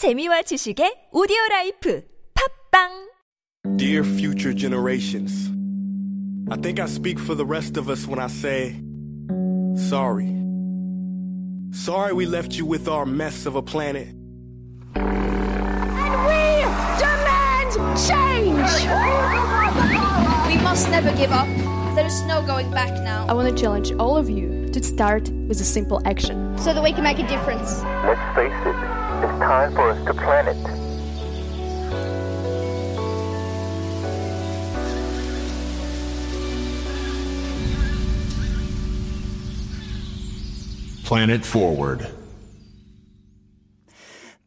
재미와 지식의 오디오 라이프 팝빵 Dear future generations, I think I speak for the rest of us when I say, sorry. Sorry we left you with our mess of a planet. And we demand change! We must never give up. There is no going back now. I want to challenge all of you to start with a simple action. So that we can make a difference. Let's face it, it's time for us to plan it. Planet Forward.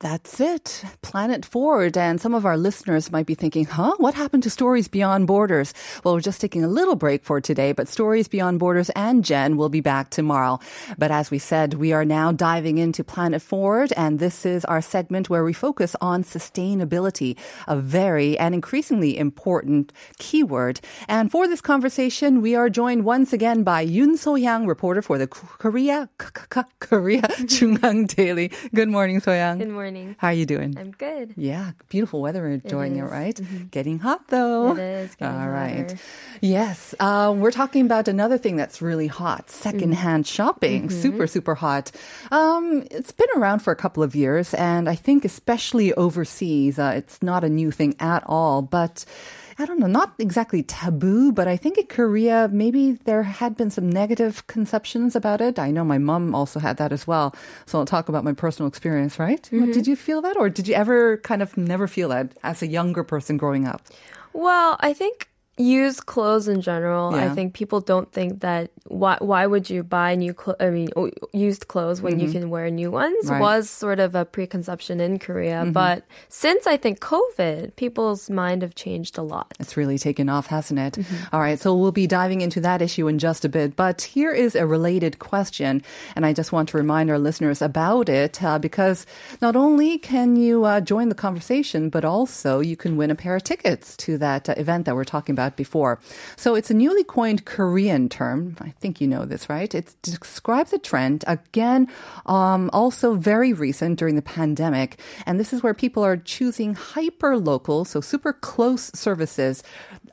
That's it. Planet Forward. And some of our listeners might be thinking, huh? What happened to Stories Beyond Borders? Well, we're just taking a little break for today, but Stories Beyond Borders and Jen will be back tomorrow. But as we said, we are now diving into Planet Forward, and this is our segment where we focus on sustainability, a very and increasingly important keyword. And for this conversation, we are joined once again by Yoon So-yang, reporter for the Korea, Korea JoongAng Daily. Good morning, So-yang. Good morning. How are you doing? I'm good. Yeah, beautiful weather. Enjoying it, is. right? Getting hot though. It is getting All right. hotter. Yes, uh, we're talking about another thing that's really hot: secondhand shopping. Super, super hot. Um, it's been around for a couple of years, and I think especially overseas, uh, it's not a new thing at all. But I don't know, not exactly taboo, but I think in Korea, maybe there had been some negative conceptions about it. I know my mom also had that as well. So I'll talk about my personal experience, right? What, mm-hmm. Did you feel that? Or did you ever kind of never feel that as a younger person growing up? Well, I think used clothes in general. I think people don't think that why why would you buy new clothes? I mean, used clothes when you can wear new ones Mm-hmm. Right. Mm-hmm. was sort of a preconception in Korea. But since I think COVID, people's mind have changed a lot. It's really taken off, hasn't it? All right, so we'll be diving into that issue in just a bit. But here is a related question, and I just want to remind our listeners about it uh, because not only can you uh, join the conversation, but also you can win a pair of tickets to that uh, event that we're talking about before. So it's a newly coined Korean term. I think you know this, right? It describes a trend, again, um, also very recent during the pandemic. And this is where people are choosing hyper local, so super close services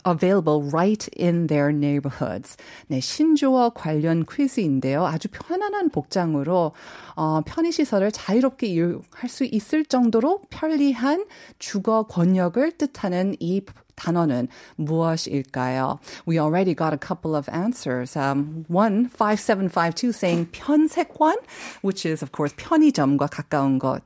available right in their neighborhoods. 네, 신조어 관련 퀴즈인데요. 아주 편안한 복장으로 어, 편의시설을 자유롭게 이용할 수 있을 정도로 편리한 주거 권역을 뜻하는 이 단어는 무엇일까요? We already got a couple of answers. Um, one, 5752 saying 편색관, which is of course 편의점과 가까운 것.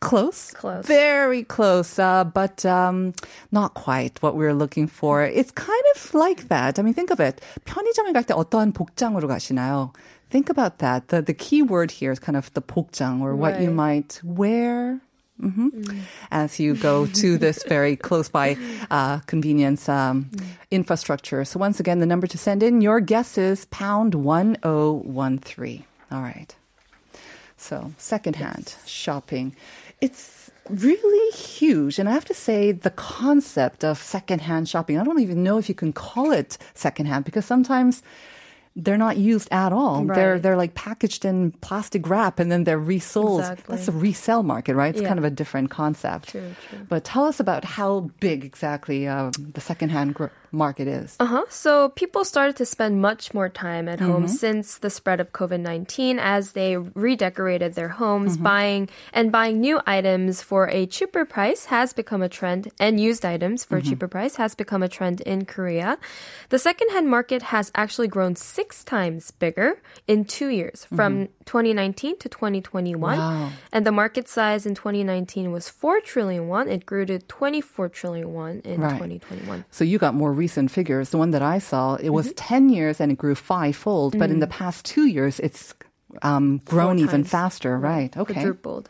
Close. Close. Very close, uh, but um, not quite what we were looking for. It's kind of like that. I mean, think of it. 편의점에 갈 때 어떠한 복장으로 가시나요? Think about that. The, the key word here is kind of the 복장 or what you Right. might wear hmm as you go to this very close by uh, convenience um, infrastructure. So once again, the number to send in your guess is pound 1013. All right. So secondhand shopping. It's really huge. And I have to say, the concept of secondhand shopping, I don't even know if you can call it secondhand because sometimes they're not used at all. They're they're like packaged in plastic wrap and then they're resold. Exactly. That's a resale market, right? It's Yeah. kind of a different concept. True, true. But tell us about how big exactly uh, the secondhand gr- market is. Uh-huh. So people started to spend much more time at home Mm-hmm. since the spread of COVID-19 as they redecorated their homes, Mm-hmm. buying and buying new items for a cheaper price has become a trend and used items for a Mm-hmm. cheaper price has become a trend in Korea. The secondhand market has actually grown 6 times bigger in 2 years from 2019 to 2021. Mm-hmm. Wow. And the market size in 2019 was 4 trillion won. It grew to 24 trillion won in Right. 2021. So you got more recent figures. The one that I saw, it was 10 years and it grew fivefold. But in the past two years, it's um, grown even times. faster. Right. Okay. Quadrupled.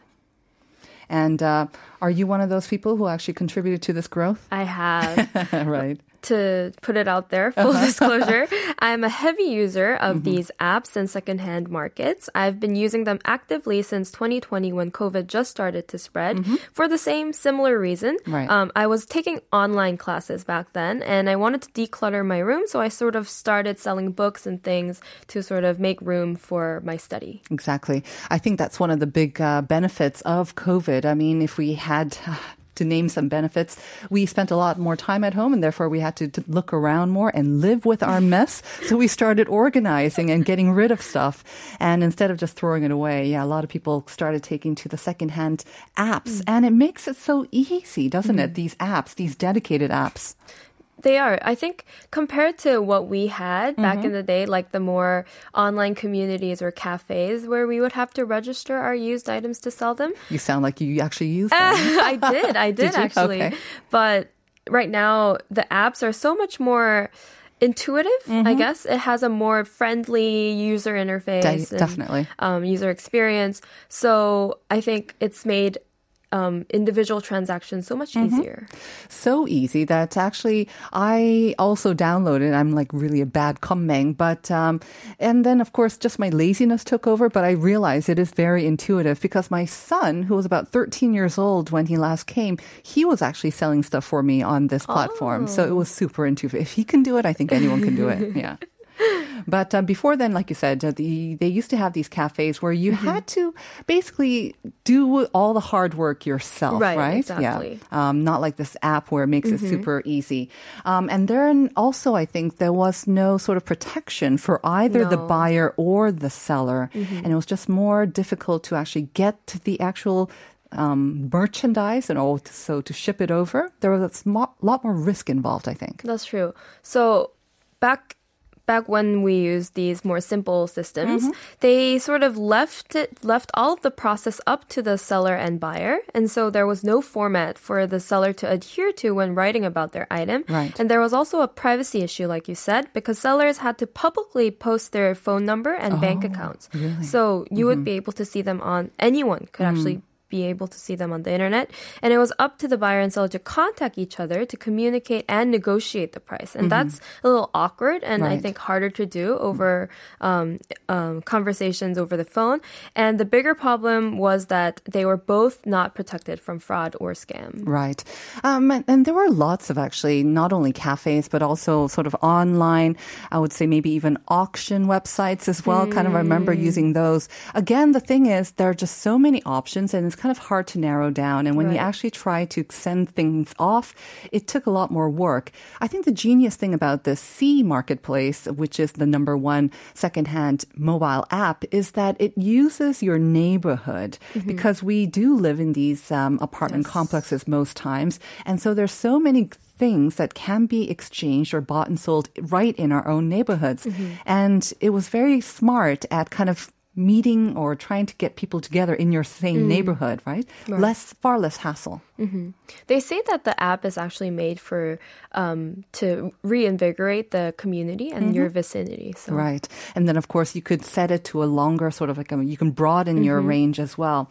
And uh, are you one of those people who actually contributed to this growth? I have. right. To put it out there, full disclosure, I'm a heavy user of these apps and secondhand markets. I've been using them actively since 2020 when COVID just started to spread for the same similar reason. Right. Um, I was taking online classes back then and I wanted to declutter my room, so I sort of started selling books and things to sort of make room for my study. Exactly. I think that's one of the big uh, benefits of COVID. I mean, if we had to name some benefits, we spent a lot more time at home and therefore we had to, to look around more and live with our mess. So we started organizing and getting rid of stuff. And instead of just throwing it away, yeah, a lot of people started taking to the secondhand apps mm. and it makes it so easy, doesn't it? Mm. These apps, these dedicated apps. They are. I think compared to what we had back in the day, like the more online communities or cafes where we would have to register our used items to sell them. You sound like you actually used them. I did. I did, Did actually. Okay. But right now, the apps are so much more intuitive, I guess. It has a more friendly user interface. De- and, definitely. Um, user experience. So I think it's made um, individual transactions so much easier. so easy that actually I also downloaded. I'm like really a bad kummeng, but um, and then of course just my laziness took over. But I realized it is very intuitive because my son, who was about 13 years old when he last came, he was actually selling stuff for me on this platform. So it was super intuitive. If he can do it, I think anyone can do it. Yeah. But uh, before then, like you said, uh, the, they used to have these cafes where you had to basically do all the hard work yourself, Right, right? exactly. Yeah. Um, not like this app where it makes it super easy. Um, and then also, I think there was no sort of protection for either the buyer or the seller. And it was just more difficult to actually get to the actual um, merchandise and also to ship it over. There was a lot more risk involved, I think. That's true. So back back when we used these more simple systems, mm-hmm. they sort of left it left all of the process up to the seller and buyer, and so there was no format for the seller to adhere to when writing about their item. Right. And there was also a privacy issue, like you said, because sellers had to publicly post their phone number and bank oh, accounts. So you would mm-hmm. be able to see them on anyone could actually mm. Be able to see them on the internet. And it was up to the buyer and seller to contact each other to communicate and negotiate the price. And that's a little awkward and I think harder to do over um, um, conversations over the phone. And the bigger problem was that they were both not protected from fraud or scam. Right. Um, and, and there were lots of actually not only cafes, but also sort of online, I would say maybe even auction websites as well. Kind of remember using those. Again, the thing is, there are just so many options and it's kind of hard to narrow down. And when you actually try to send things off, it took a lot more work. I think the genius thing about the C marketplace, which is the number one secondhand mobile app, is that it uses your neighborhood because we do live in these um, apartment complexes most times. And so there's so many things that can be exchanged or bought and sold right in our own neighborhoods. And it was very smart at kind of meeting or trying to get people together in your same neighborhood, right? Less, far less hassle. They say that the app is actually made for um, to reinvigorate the community and your vicinity. So Right. And then, of course, you could set it to a longer sort of like, a, you can broaden your range as well.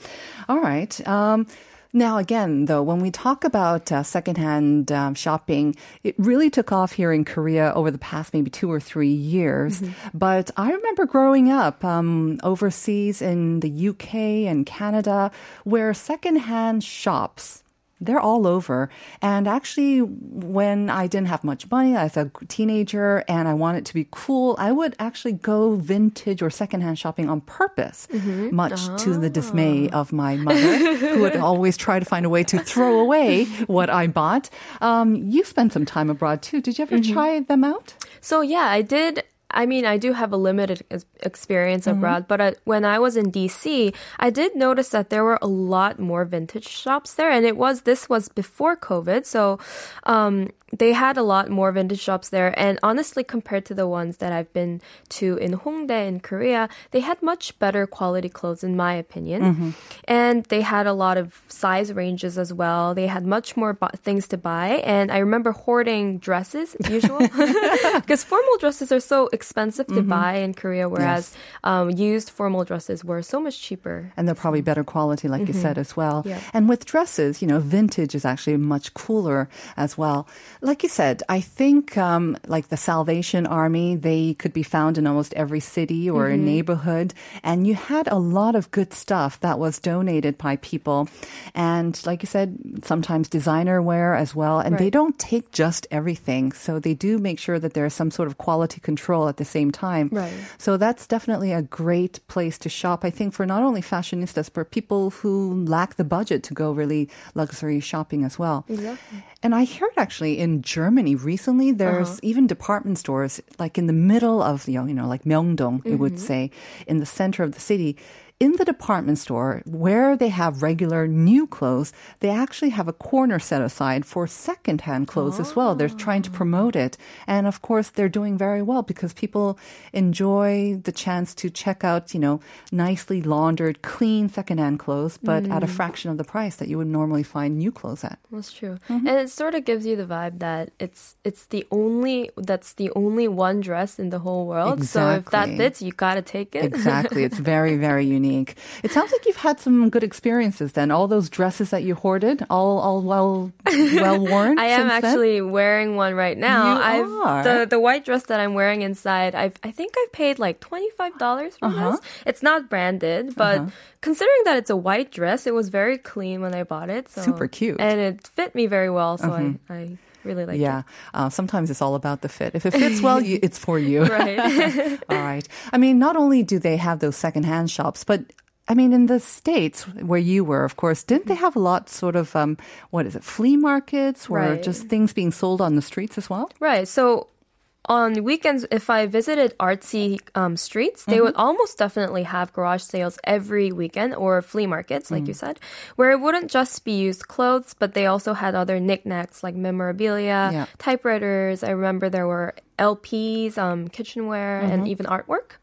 All right. Um, now, again, though, when we talk about uh, secondhand um, shopping, it really took off here in Korea over the past maybe two or three years. But I remember growing up um, overseas in the UK and Canada where secondhand shops they're all over. And actually, when I didn't have much money as a teenager and I wanted to be cool, I would actually go vintage or secondhand shopping on purpose, mm-hmm. much to the dismay ah. of my mother, who would always try to find a way to throw away what I bought. Um, you spent some time abroad too. Did you ever mm-hmm. try them out? So yeah, I did. I mean, I do have a limited ex- experience abroad, but uh, when I was in DC, I did notice that there were a lot more vintage shops there, and it was this was before COVID, so um, they had a lot more vintage shops there. And honestly, compared to the ones that I've been to in Hongdae in Korea, they had much better quality clothes, in my opinion. Mm-hmm. And they had a lot of size ranges as well. They had much more bu- things to buy, and I remember hoarding dresses, usual, because formal dresses are so expensive to mm-hmm. buy in Korea, whereas um, used formal dresses were so much cheaper. And they're probably better quality, like you mm-hmm. said, as well. Yeah. And with dresses, you know, vintage is actually much cooler as well. Like you said, I think um, like the Salvation Army, they could be found in almost every city or neighborhood. And you had a lot of good stuff that was donated by people. And like you said, sometimes designer wear as well. And they don't take just everything. So they do make sure that there's some sort of quality control at the same time. Right. So that's definitely a great place to shop, I think, for not only fashionistas, but people who lack the budget to go really luxury shopping as well. Exactly. And I heard actually in Germany recently, there's uh-huh. even department stores like in the middle of, you know, you know like Myeongdong, it would mm-hmm. say, in the center of the city. In the department store, where they have regular new clothes, they actually have a corner set aside for secondhand clothes as well. They're trying to promote it. And of course, they're doing very well because people enjoy the chance to check out, you know, nicely laundered, clean secondhand clothes, but at a fraction of the price that you would normally find new clothes at. That's true, Mm-hmm. and it sort of gives you the vibe that it's it's the only that's the only one dress in the whole world. So if that Exactly. fits, you gotta take it. Exactly. It's very, very unique. It sounds like you've had some good experiences then. All those dresses that you hoarded, all all well well worn. I am since then? actually wearing one right now. You I've are? the the white dress that I'm wearing inside. I've I think I've paid like twenty five dollars for Uh-huh. this. It's not branded, but considering that it's a white dress, it was very clean when I bought it. So, Super cute. and it fit me very well. So I I really like yeah. Uh, sometimes it's all about the fit. If it fits well, you, it's for you. Right. all right. I mean, not only do they have those secondhand shops, but I mean, in the States where you were, of course, didn't they have a lot sort of, um, what is it, flea markets or Right. just things being sold on the streets as well? Right. So on weekends, if I visited artsy um, streets, they would almost definitely have garage sales every weekend or flea markets, like you said, where it wouldn't just be used clothes, but they also had other knickknacks like memorabilia, Yeah. typewriters. I remember there were LPs, um, kitchenware, and even artwork.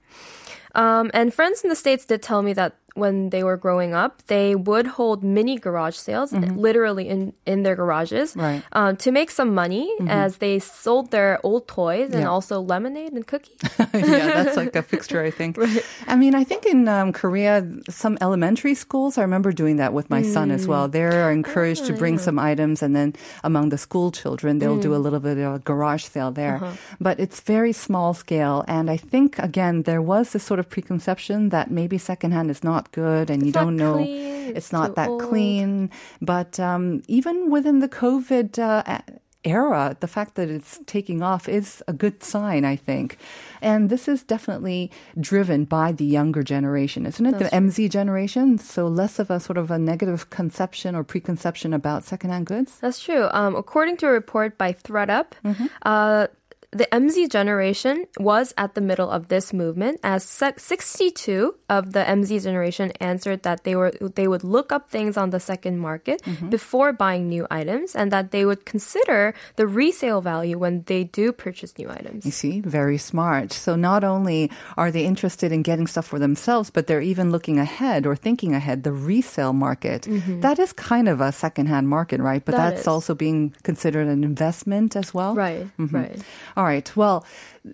Um, and friends in the States did tell me that when they were growing up, they would hold mini garage sales, mm-hmm. literally in, in their garages, Right. um, to make some money mm-hmm. as they sold their old toys and Yeah. also lemonade and cookies. yeah, that's like a fixture, I think. I mean, I think in um, Korea, some elementary schools, I remember doing that with my son as well. Mm. They're oh, encouraged to bring some items, and then among the school children, they'll do a mm. little bit of a garage sale there. Uh-huh. But it's very small scale. And I think, again, there was this sort of preconception that maybe secondhand is not good and you It's not don't know clean, it's it's not that old. clean. But um, even within the COVID uh, era, the fact that it's taking off is a good sign, I think. And this is definitely driven by the younger generation, isn't it? the MZ generation. So less of a sort of a negative conception or preconception about secondhand goods. That's true. Um, according to a report by thredUP, Mm-hmm. uh, the MZ generation was at the middle of this movement, as 62 of the MZ generation answered that they were they would look up things on the second market Mm-hmm. before buying new items, and that they would consider the resale value when they do purchase new items. You see, very smart. So not only are they interested in getting stuff for themselves, but they're even looking ahead or thinking ahead, the resale market. That is kind of a secondhand market, right? But That that's is. also being considered an investment as well. Right, right. All right. Well,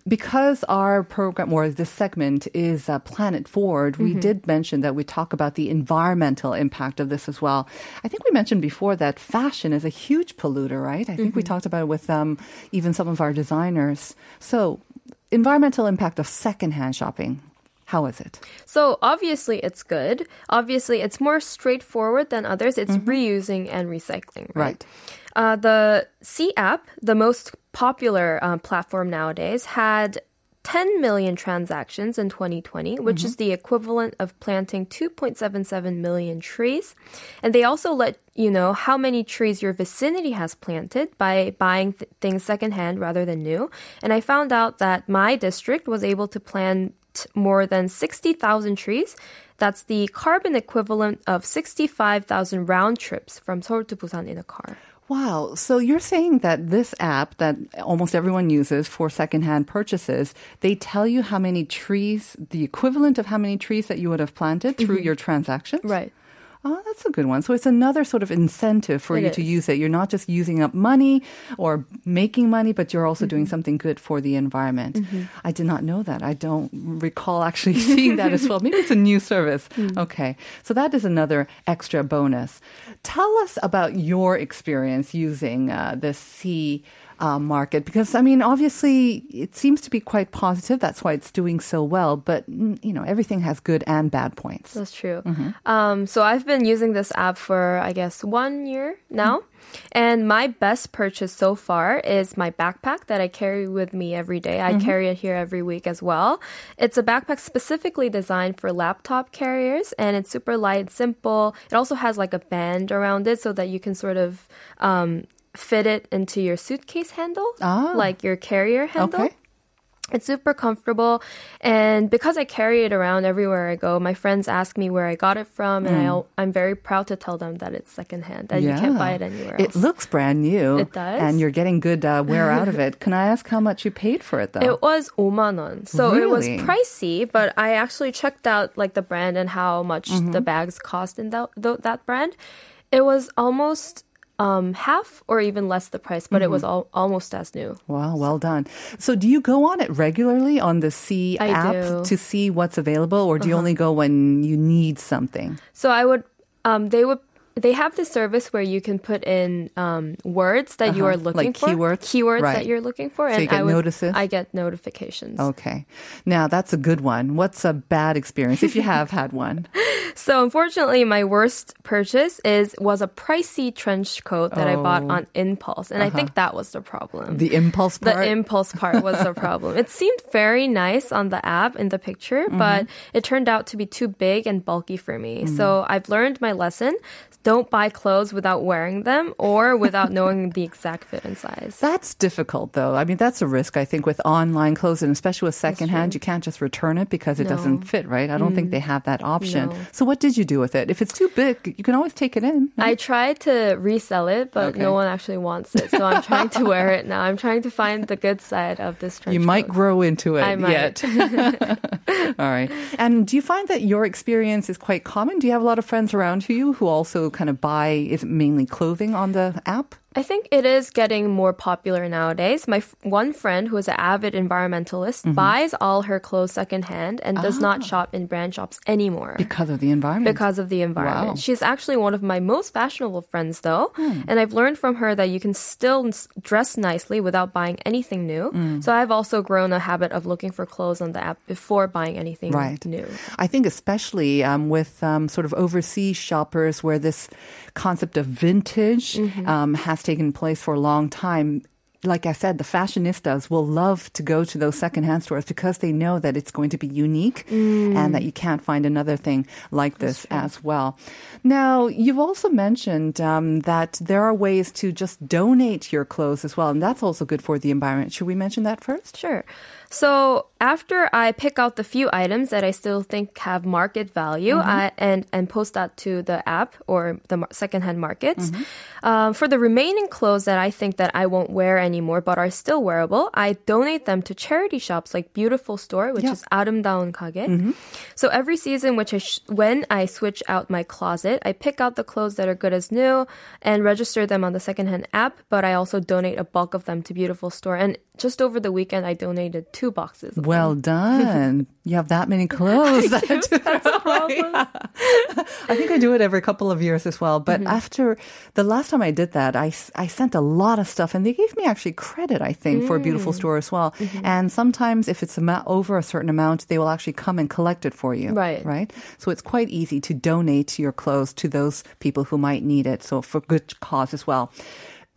because our program or this segment is uh, Planet Forward, we did mention that we talk about the environmental impact of this as well. I think we mentioned before that fashion is a huge polluter, right? I think we talked about it with um, even some of our designers. So, environmental impact of secondhand shopping. How is it? So obviously it's good. Obviously it's more straightforward than others. It's reusing and recycling, right? Right. Uh, the C app, the most popular uh, platform nowadays, had 10 million transactions in 2020, which is the equivalent of planting 2.77 million trees. And they also let you know how many trees your vicinity has planted by buying th- things secondhand rather than new. And I found out that my district was able to more than 60,000 trees. That's the carbon equivalent of 65,000 round trips from Seoul to Busan in a car. Wow. So you're saying that this app that almost everyone uses for secondhand purchases, they tell you how many trees, the equivalent of how many trees that you would have planted through mm-hmm. your transactions? Right. Oh, that's a good one. So it's another sort of incentive for It you to use it. You're not just using up money or making money, but you're also Mm-hmm. doing something good for the environment. I did not know that. I don't recall actually seeing that as well. Maybe it's a new service. Mm. Okay. So that is another extra bonus. Tell us about your experience using uh, the C uh, market because I mean, obviously, it seems to be quite positive. That's why it's doing so well. But you know, everything has good and bad points. That's true. Mm-hmm. Um, so I've been using this app for, I guess, one year now. And my best purchase so far is my backpack that I carry with me every day. I Mm-hmm. carry it here every week as well. It's a backpack specifically designed for laptop carriers and it's super light, and simple. It also has like a band around it so that you can sort of um, fit it into your suitcase handle, Ah. like your carrier handle. Okay. It's super comfortable. And because I carry it around everywhere I go, my friends ask me where I got it from. And I'll, I'm very proud to tell them that it's secondhand, that you can't buy it anywhere else. It looks brand new. It does. And you're getting good uh, wear out of it. Can I ask how much you paid for it, though? It was 5만 원. So it was pricey, but I actually checked out like the brand and how much Mm-hmm. the bags cost in that, th- that brand. It was almost um, half or even less the price, but it was Mm-hmm. al- almost as new. Wow, well done. So, do you go on it regularly on the C I app do. Uh-huh. to see what's available, or do you only go when you need something? So I would, um, they would, they have this service where you can put in um, words that you Uh-huh. are looking Like for, keywords? keywords Right. that you're looking for, So and you get I would, notices? I get notifications. Okay. Now, that's a good one. What's a bad experience if you have had one? So unfortunately, my worst purchase is was a pricey trench coat that I bought on impulse, and I think that was the problem. Oh. Uh-huh. The impulse part. The impulse part was the problem. It seemed very nice on the app in the picture, Mm-hmm. but it turned out to be too big and bulky for me. Mm-hmm. So I've learned my lesson. Don't buy clothes without wearing them or without knowing the exact fit and size. That's difficult, though. I mean, that's a risk, I think, with online clothes, and especially with secondhand. You can't just return it because it No. doesn't fit, right? I don't think they have that mm. option. No. So, what did you do with it? If it's too big, you can always take it in. I tried to resell it, but Okay. no one actually wants it. So I'm trying to wear it now. I'm trying to find the good side of this trench You might coat. grow into it I might. yet. All right. And do you find that your experience is quite common? Do you have a lot of friends around you who also kind of buy, is it mainly clothing on the app? I think it is getting more popular nowadays. My f- one friend who is an avid environmentalist Mm-hmm. buys all her clothes secondhand and does Ah. not shop in brand shops anymore. Because of the environment. because of the environment. Wow. She's actually one of my most fashionable friends, though. Hmm. And I've learned from her that you can still dress nicely without buying anything new. Hmm. So I've also grown a habit of looking for clothes on the app before buying anything Right. new. I think especially um, with um, sort of overseas shoppers where this concept of vintage Mm-hmm. um, has taken place for a long time. Like I said, the fashionistas will love to go to those secondhand stores because they know that it's going to be unique Mm. and that you can't find another thing like this as well. Now, you've also mentioned um, that there are ways to just donate your clothes as well, and that's also good for the environment. Should we mention that first? Sure. So after I pick out the few items that I still think have market value I, and and post that to the app or the mar- secondhand markets, um, for the remaining clothes that I think that I won't wear anymore but are still wearable, I donate them to charity shops like Beautiful Store, which Yeah. is 아름다운 가게. So every season, which I sh- when I switch out my closet, I pick out the clothes that are good as new and register them on the secondhand app. But I also donate a bulk of them to Beautiful Store. And just over the weekend, I donated two boxes. Of Well done. you have that many clothes. That's a problem. I think I do it every couple of years as well. But mm-hmm. after the last time I did that, I, I sent a lot of stuff and they gave me actually credit, I think, for a beautiful mm. store as well. Mm-hmm. And sometimes if it's over a certain amount, they will actually come and collect it for you. Right. Right. So it's quite easy to donate your clothes to those people who might need it. So for good cause as well.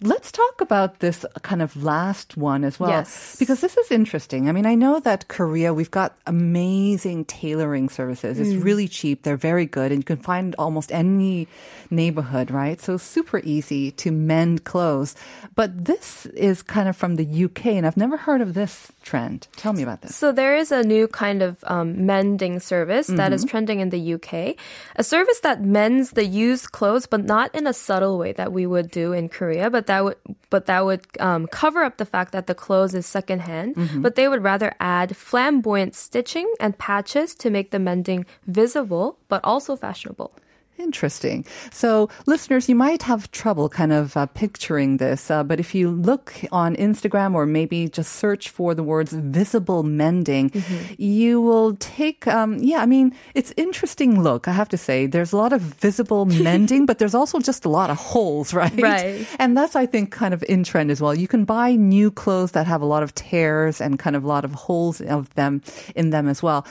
Let's talk about this kind of last one as well. Yes. Because this is interesting. I mean, I know that Korea, we've got amazing tailoring services. It's really cheap. They're very good. And you can find almost any neighborhood, right? So super easy to mend clothes. But this is kind of from the UK, and I've never heard of this trend. Tell me about this. So there is a new kind of um, mending service that is trending in the UK. A service that mends the used clothes, but not in a subtle way that we would do in Korea. But that would, but that would um, cover up the fact that the clothes is secondhand. But they would rather add flamboyant stitching and patches to make the mending visible, but also fashionable. Interesting. So, listeners, you might have trouble kind of uh, picturing this, uh, but if you look on Instagram or maybe just search for the words visible mending, you will take, um, yeah, I mean, it's interesting look, I have to say. There's a lot of visible mending, but there's also just a lot of holes, right? Right. And that's, I think, kind of in trend as well. You can buy new clothes that have a lot of tears and kind of a lot of holes of them in them as well.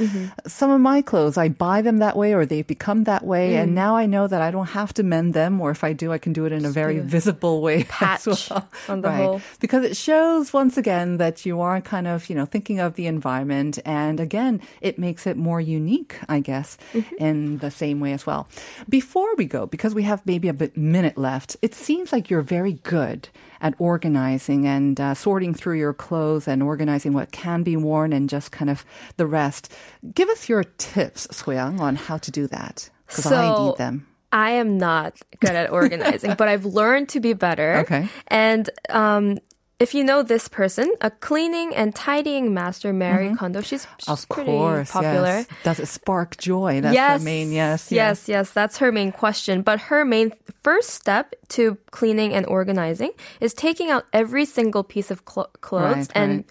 Some of my clothes, I buy them that way or they've become that way. And now I know that I don't have to mend them, or if I do, I can do it in a very visible way Patch as well. on the right. hole. Because it shows once again that you are kind of, you know, thinking of the environment. And again, it makes it more unique, I guess, in the same way as well. Before we go, because we have maybe a bit minute left, it seems like you're very good at organizing and uh, sorting through your clothes and organizing what can be worn and just kind of the rest. Give us your tips, Soyoung, on how to do that. Because I So- need them. I am not good at organizing, but I've learned to be better. Okay. And um, if you know this person, a cleaning and tidying master, Marie Kondo, she's, she's Of pretty course, popular. yes. Does it spark joy? That's yes, the main, yes, yes, yes. That's her main question. But her main first step to cleaning and organizing is taking out every single piece of clo- clothes Right, and right.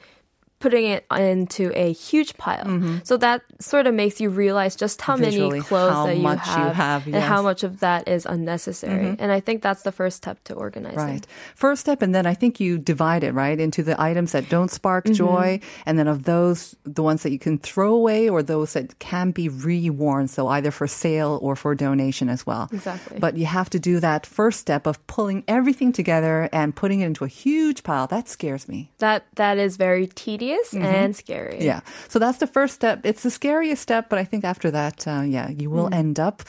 Putting it into a huge pile. So that sort of makes you realize just how Mm-hmm. Visually, many clothes how that you have, you have, and how. Mm-hmm. much of that is unnecessary. And I think that's the first step to organizing. Right. First step, and then I think you divide it, right, into the items that don't spark Mm-hmm. joy, and then of those, the ones that you can throw away or those that can be reworn, so either for sale or for donation as well. Exactly. But you have to do that first step of pulling everything together and putting it into a huge pile. That scares me. That that is very tedious and scary. Mm-hmm. Yeah. So that's the first step. It's the scariest step, but I think after that, uh, yeah, you will Mm. end up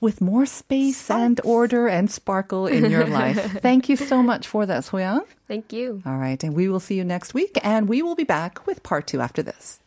with more space and order and sparkle in your life. Thank you so much for that, Soyoung. Thank you. All right. And we will see you next week, and we will be back with part two after this.